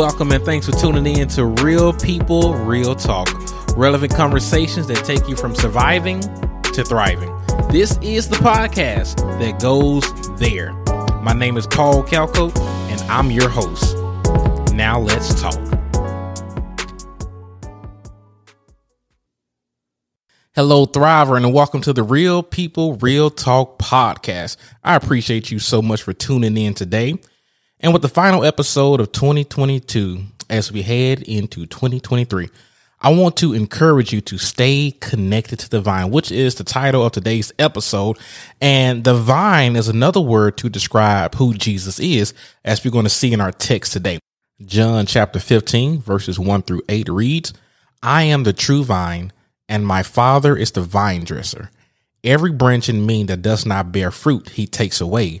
Welcome and thanks for tuning in to Real People, Real Talk. Relevant conversations that take you from surviving to thriving. This is the podcast that goes there. My name is Paul Calco, and I'm your host. Now let's talk. Hello, Thriver, and welcome to the Real People, Real Talk podcast. I appreciate you so much for tuning in today. And with the final episode of 2022, as we head into 2023, I want to encourage you to stay connected to the vine, which is the title of today's episode. And the vine is another word to describe who Jesus is, as we're going to see in our text today. John chapter 15, verses 1 through 8 reads, I am the true vine, and my Father is the vine dresser. Every branch in me that does not bear fruit, he takes away.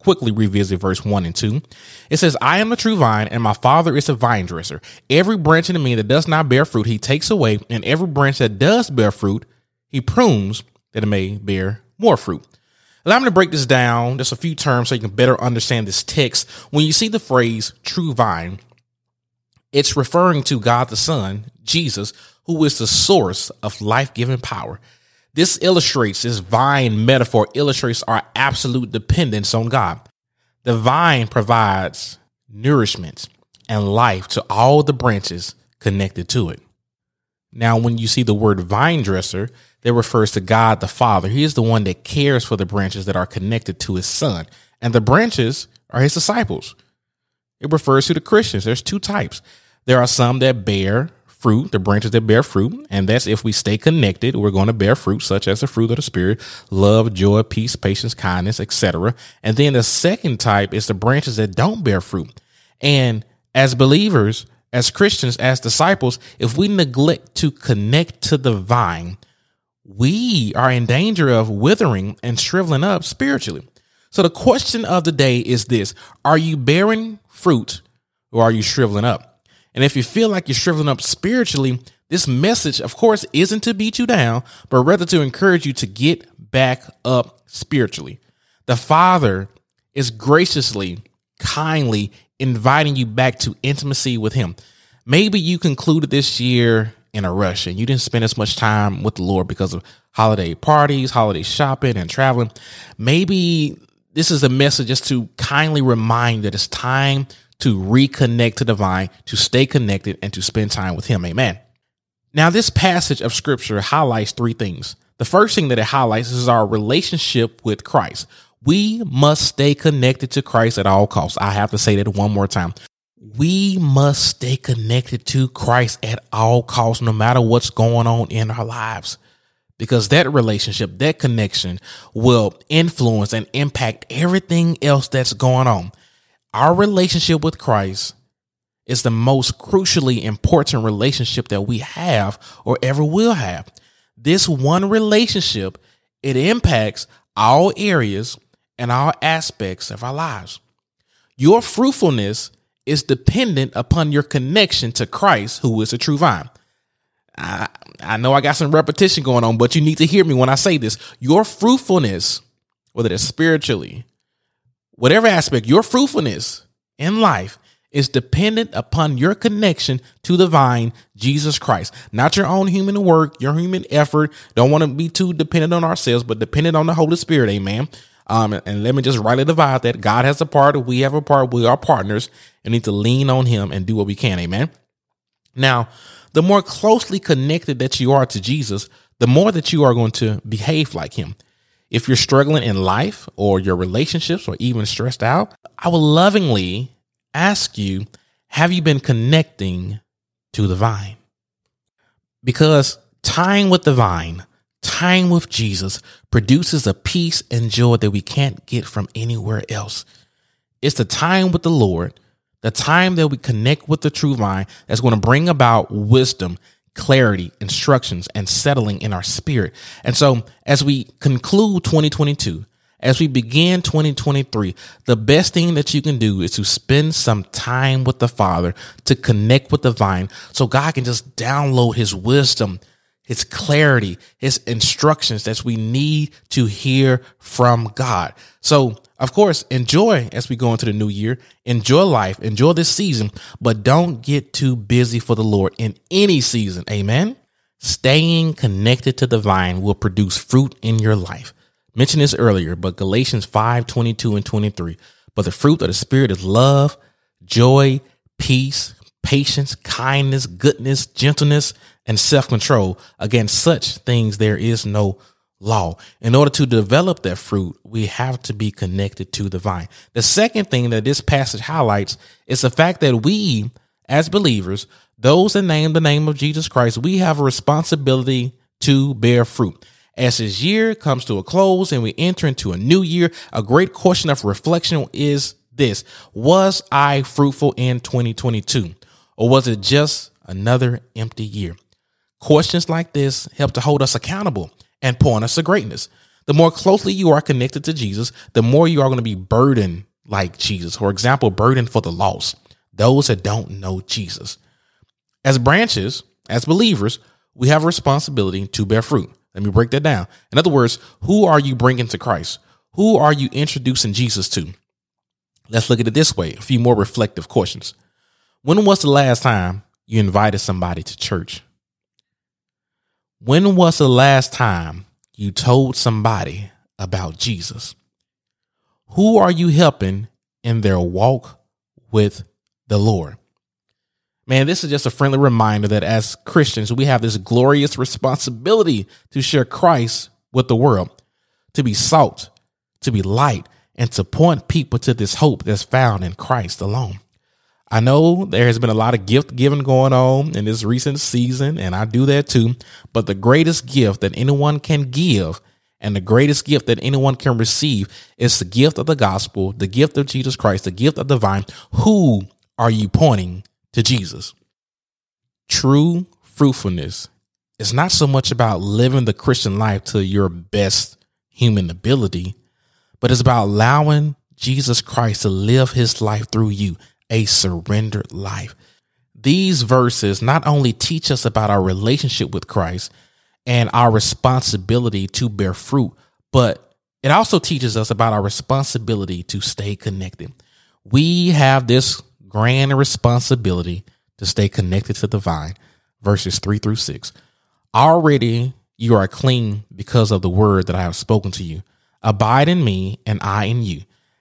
quickly revisit verse 1 and 2. It says, I am the true vine, and my Father is a vine dresser. Every branch in me that does not bear fruit, he takes away, and every branch that does bear fruit, he prunes that it may bear more fruit. Allow me to break this down, just a few terms so you can better understand this text. When you see the phrase true vine, it's referring to God the Son, Jesus, who is the source of life giving power. This illustrates, this vine metaphor illustrates our absolute dependence on God. The vine provides nourishment and life to all the branches connected to it. Now, when you see the word vine dresser, that refers to God the Father. He is the one that cares for the branches that are connected to his son. And the branches are his disciples. It refers to the Christians. There's two types. There are some that bear fruit, the branches that bear fruit, and that's if we stay connected, we're going to bear fruit such as the fruit of the spirit, love, joy, peace, patience, kindness, etc. And then the second type is the branches that don't bear fruit. And as believers, as Christians, as disciples, if we neglect to connect to the vine, we are in danger of withering and shriveling up spiritually. So the question of the day is this Are you bearing fruit or are you shriveling up? And if you feel like you're shriveling up spiritually, this message, of course, isn't to beat you down, but rather to encourage you to get back up spiritually. The Father is graciously, kindly inviting you back to intimacy with Him. Maybe you concluded this year in a rush and you didn't spend as much time with the Lord because of holiday parties, holiday shopping, and traveling, maybe this is a message just to kindly remind that it's time to reconnect to the vine, to stay connected, and to spend time with Him. Amen. Now, this passage of scripture highlights three things. The first thing that it highlights is our relationship with Christ. We must stay connected to Christ at all costs. I have to say that one more time we must stay connected to Christ at all costs, no matter what's going on in our lives. Because that relationship, that connection will influence and impact everything else that's going on. Our relationship with Christ is the most crucially important relationship that we have or ever will have. This one relationship, it impacts all areas and all aspects of our lives. Your fruitfulness is dependent upon your connection to Christ, who is a true vine. I, I know I got some repetition going on, but you need to hear me when I say this. Your fruitfulness, whether it's spiritually, whatever aspect, your fruitfulness in life is dependent upon your connection to the vine, Jesus Christ. Not your own human work, your human effort. Don't want to be too dependent on ourselves, but dependent on the Holy Spirit. Amen. Um, and let me just rightly divide that God has a part, we have a part, we are partners, and need to lean on Him and do what we can. Amen. Now, the more closely connected that you are to Jesus, the more that you are going to behave like Him. If you're struggling in life or your relationships or even stressed out, I will lovingly ask you, have you been connecting to the vine? Because time with the vine, time with Jesus produces a peace and joy that we can't get from anywhere else. It's the time with the Lord, the time that we connect with the true vine that's going to bring about wisdom, clarity, instructions, and settling in our spirit. And so as we conclude 2022, as we begin 2023, the best thing that you can do is to spend some time with the Father to connect with the vine so God can just download his wisdom, his clarity, his instructions that we need to hear from God. So, of course, enjoy as we go into the new year. Enjoy life, enjoy this season, but don't get too busy for the Lord in any season. Amen. Staying connected to the vine will produce fruit in your life mentioned this earlier, but Galatians 5 22 and 23. But the fruit of the Spirit is love, joy, peace, patience, kindness, goodness, gentleness, and self control. Against such things, there is no law. In order to develop that fruit, we have to be connected to the vine. The second thing that this passage highlights is the fact that we, as believers, those that name the name of Jesus Christ, we have a responsibility to bear fruit. As this year comes to a close and we enter into a new year, a great question of reflection is this Was I fruitful in 2022? Or was it just another empty year? Questions like this help to hold us accountable and point us to greatness. The more closely you are connected to Jesus, the more you are going to be burdened like Jesus. For example, burdened for the lost, those that don't know Jesus. As branches, as believers, we have a responsibility to bear fruit. Let me break that down. In other words, who are you bringing to Christ? Who are you introducing Jesus to? Let's look at it this way a few more reflective questions. When was the last time you invited somebody to church? When was the last time you told somebody about Jesus? Who are you helping in their walk with the Lord? Man, this is just a friendly reminder that as Christians, we have this glorious responsibility to share Christ with the world, to be salt, to be light, and to point people to this hope that's found in Christ alone. I know there has been a lot of gift giving going on in this recent season, and I do that too. But the greatest gift that anyone can give and the greatest gift that anyone can receive is the gift of the gospel, the gift of Jesus Christ, the gift of the vine. Who are you pointing to Jesus. True fruitfulness is not so much about living the Christian life to your best human ability, but it's about allowing Jesus Christ to live his life through you, a surrendered life. These verses not only teach us about our relationship with Christ and our responsibility to bear fruit, but it also teaches us about our responsibility to stay connected. We have this grand responsibility to stay connected to the vine. Verses three through six. Already you are clean because of the word that I have spoken to you. Abide in me and I in you.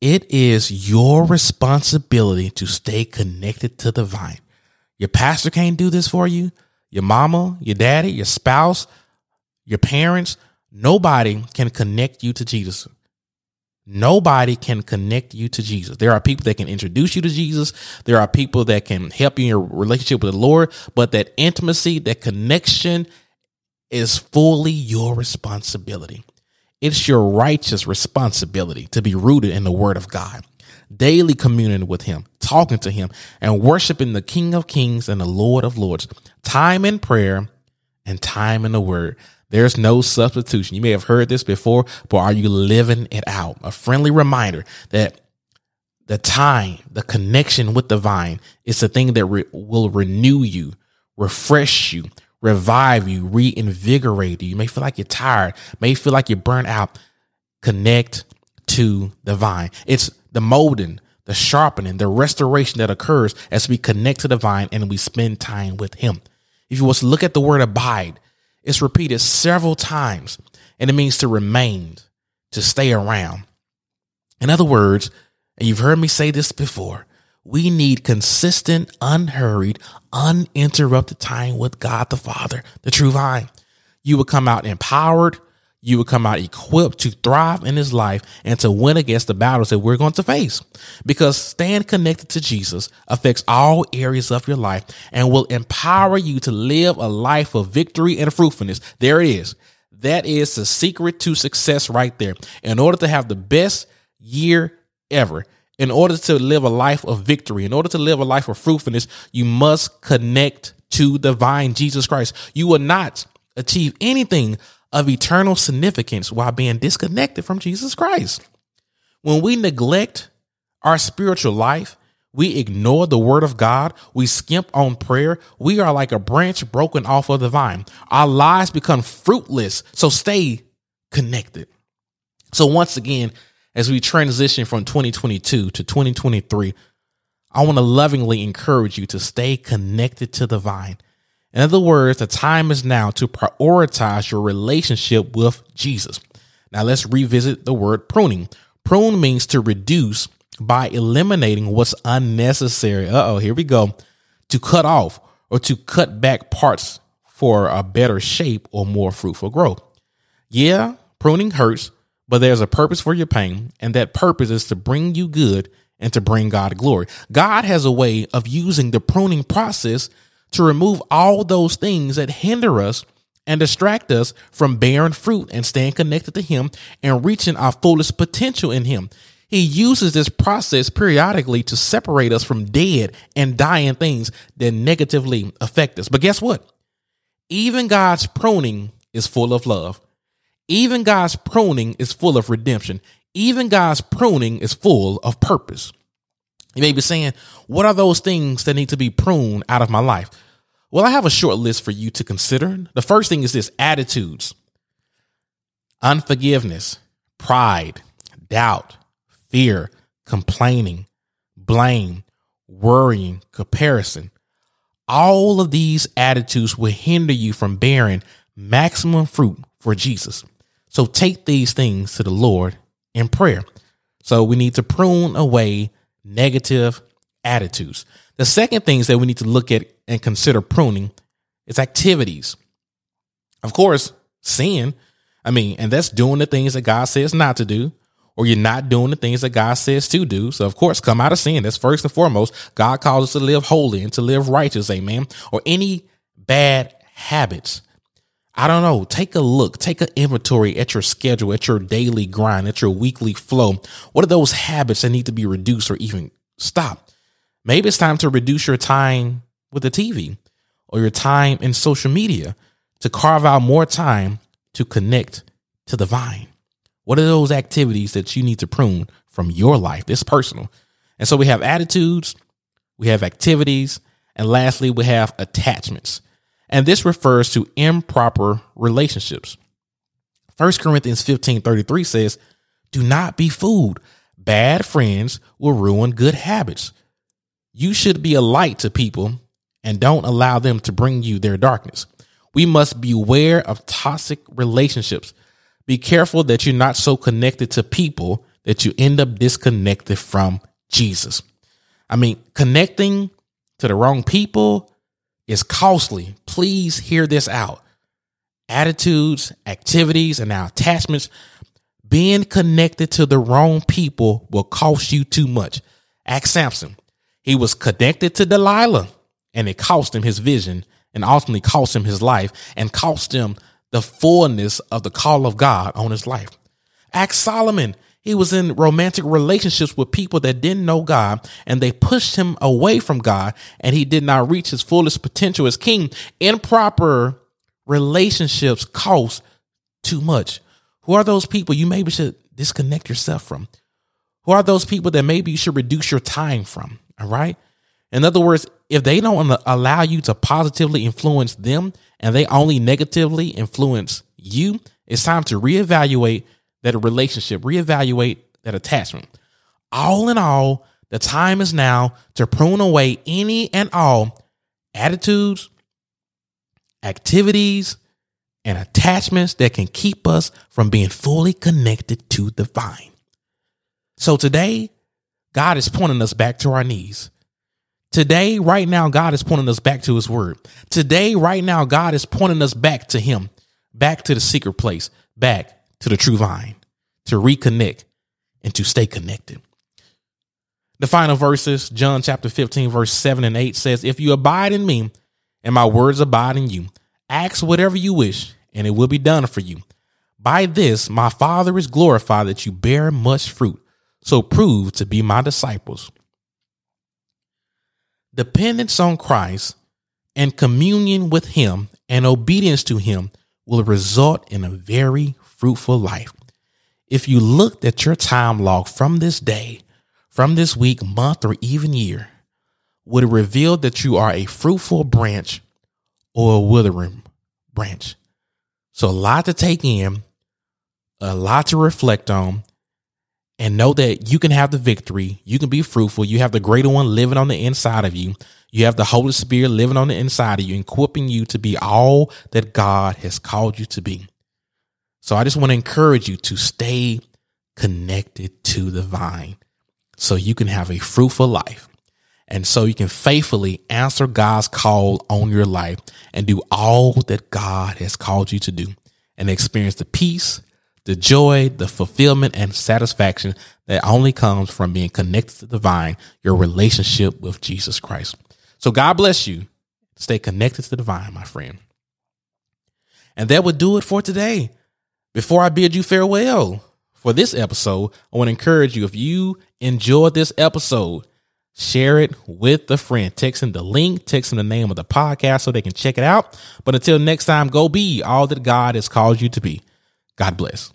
It is your responsibility to stay connected to the vine. Your pastor can't do this for you. Your mama, your daddy, your spouse, your parents, nobody can connect you to Jesus. Nobody can connect you to Jesus. There are people that can introduce you to Jesus. There are people that can help you in your relationship with the Lord, but that intimacy, that connection is fully your responsibility. It's your righteous responsibility to be rooted in the word of God, daily communing with him, talking to him and worshiping the King of Kings and the Lord of Lords, time in prayer and time in the word. There's no substitution. You may have heard this before, but are you living it out? A friendly reminder that the time, the connection with the vine is the thing that re- will renew you, refresh you, revive you, reinvigorate you. You may feel like you're tired, may feel like you're burnt out. Connect to the vine. It's the molding, the sharpening, the restoration that occurs as we connect to the vine and we spend time with him. If you was to look at the word abide, it's repeated several times and it means to remain, to stay around. In other words, and you've heard me say this before, we need consistent, unhurried, uninterrupted time with God the Father, the true vine. You will come out empowered. You will come out equipped to thrive in his life and to win against the battles that we're going to face. Because staying connected to Jesus affects all areas of your life and will empower you to live a life of victory and fruitfulness. There it is. That is the secret to success right there. In order to have the best year ever, in order to live a life of victory, in order to live a life of fruitfulness, you must connect to the vine, Jesus Christ. You will not achieve anything of eternal significance while being disconnected from Jesus Christ. When we neglect our spiritual life, we ignore the word of God, we skimp on prayer, we are like a branch broken off of the vine. Our lives become fruitless. So stay connected. So once again, as we transition from 2022 to 2023, I want to lovingly encourage you to stay connected to the vine. In other words, the time is now to prioritize your relationship with Jesus. Now let's revisit the word pruning. Prune means to reduce by eliminating what's unnecessary. Uh oh, here we go. To cut off or to cut back parts for a better shape or more fruitful growth. Yeah, pruning hurts, but there's a purpose for your pain, and that purpose is to bring you good and to bring God glory. God has a way of using the pruning process to remove all those things that hinder us and distract us from bearing fruit and staying connected to Him and reaching our fullest potential in Him. He uses this process periodically to separate us from dead and dying things that negatively affect us. But guess what? Even God's pruning is full of love. Even God's pruning is full of redemption. Even God's pruning is full of purpose. You may be saying, what are those things that need to be pruned out of my life? Well, I have a short list for you to consider. The first thing is this attitudes, unforgiveness, pride, doubt, fear, complaining, blame, worrying, comparison. All of these attitudes will hinder you from bearing maximum fruit for Jesus. So take these things to the Lord in prayer. So we need to prune away negative attitudes. The second things that we need to look at and consider pruning is activities. Of course, sin. I mean, and that's doing the things that God says not to do, or you're not doing the things that God says to do. So, of course, come out of sin. That's first and foremost. God calls us to live holy and to live righteous. Amen. Or any bad habits I don't know. Take a look, take an inventory at your schedule, at your daily grind, at your weekly flow. What are those habits that need to be reduced or even stop? Maybe it's time to reduce your time with the TV or your time in social media to carve out more time to connect to the vine. What are those activities that you need to prune from your life? This personal. And so we have attitudes, we have activities, and lastly, we have attachments and this refers to improper relationships. 1 Corinthians 15 33 says, Do not be fooled. Bad friends will ruin good habits. You should be a light to people and don't allow them to bring you their darkness. We must beware of toxic relationships. Be careful that you're not so connected to people that you end up disconnected from Jesus. I mean, connecting to the wrong people is costly. Please hear this out. Attitudes, activities, and now attachments, being connected to the wrong people will cost you too much. Ask Samson. He was connected to Delilah and it cost him his vision and ultimately cost him his life and cost him the fullness of the call of God on his life. Ask Solomon. He was in romantic relationships with people that didn't know God and they pushed him away from God and he did not reach his fullest potential as king. Improper relationships cost too much. Who are those people you maybe should disconnect yourself from? Who are those people that maybe you should reduce your time from? All right. In other words, if they don't allow you to positively influence them and they only negatively influence you, it's time to reevaluate that relationship, reevaluate that attachment. All in all, the time is now to prune away any and all attitudes, activities, and attachments that can keep us from being fully connected to the vine. So today, God is pointing us back to our knees. Today, right now, God is pointing us back to his word. Today, right now, God is pointing us back to him, back to the secret place, back to the true vine, to reconnect and to stay connected. The final verses, John chapter 15, verse 7 and 8 says, If you abide in me and my words abide in you, ask whatever you wish and it will be done for you. By this, my Father is glorified that you bear much fruit. So prove to be my disciples. Dependence on Christ and communion with Him and obedience to Him will result in a very fruitful life. If you looked at your time log from this day, from this week, month, or even year, would it reveal that you are a fruitful branch or a withering branch? So, a lot to take in, a lot to reflect on, and know that you can have the victory. You can be fruitful. You have the greater one living on the inside of you. You have the Holy Spirit living on the inside of you, equipping you to be all that God has called you to be. So I just want to encourage you to stay connected to the vine so you can have a fruitful life. And so you can faithfully answer God's call on your life and do all that God has called you to do and experience the peace, the joy, the fulfillment, and satisfaction that only comes from being connected to the vine, your relationship with Jesus Christ. So God bless you. Stay connected to the vine, my friend. And that would do it for today. Before I bid you farewell for this episode, I want to encourage you if you enjoyed this episode, share it with a friend. Text them the link, text them the name of the podcast so they can check it out. But until next time, go be all that God has called you to be. God bless.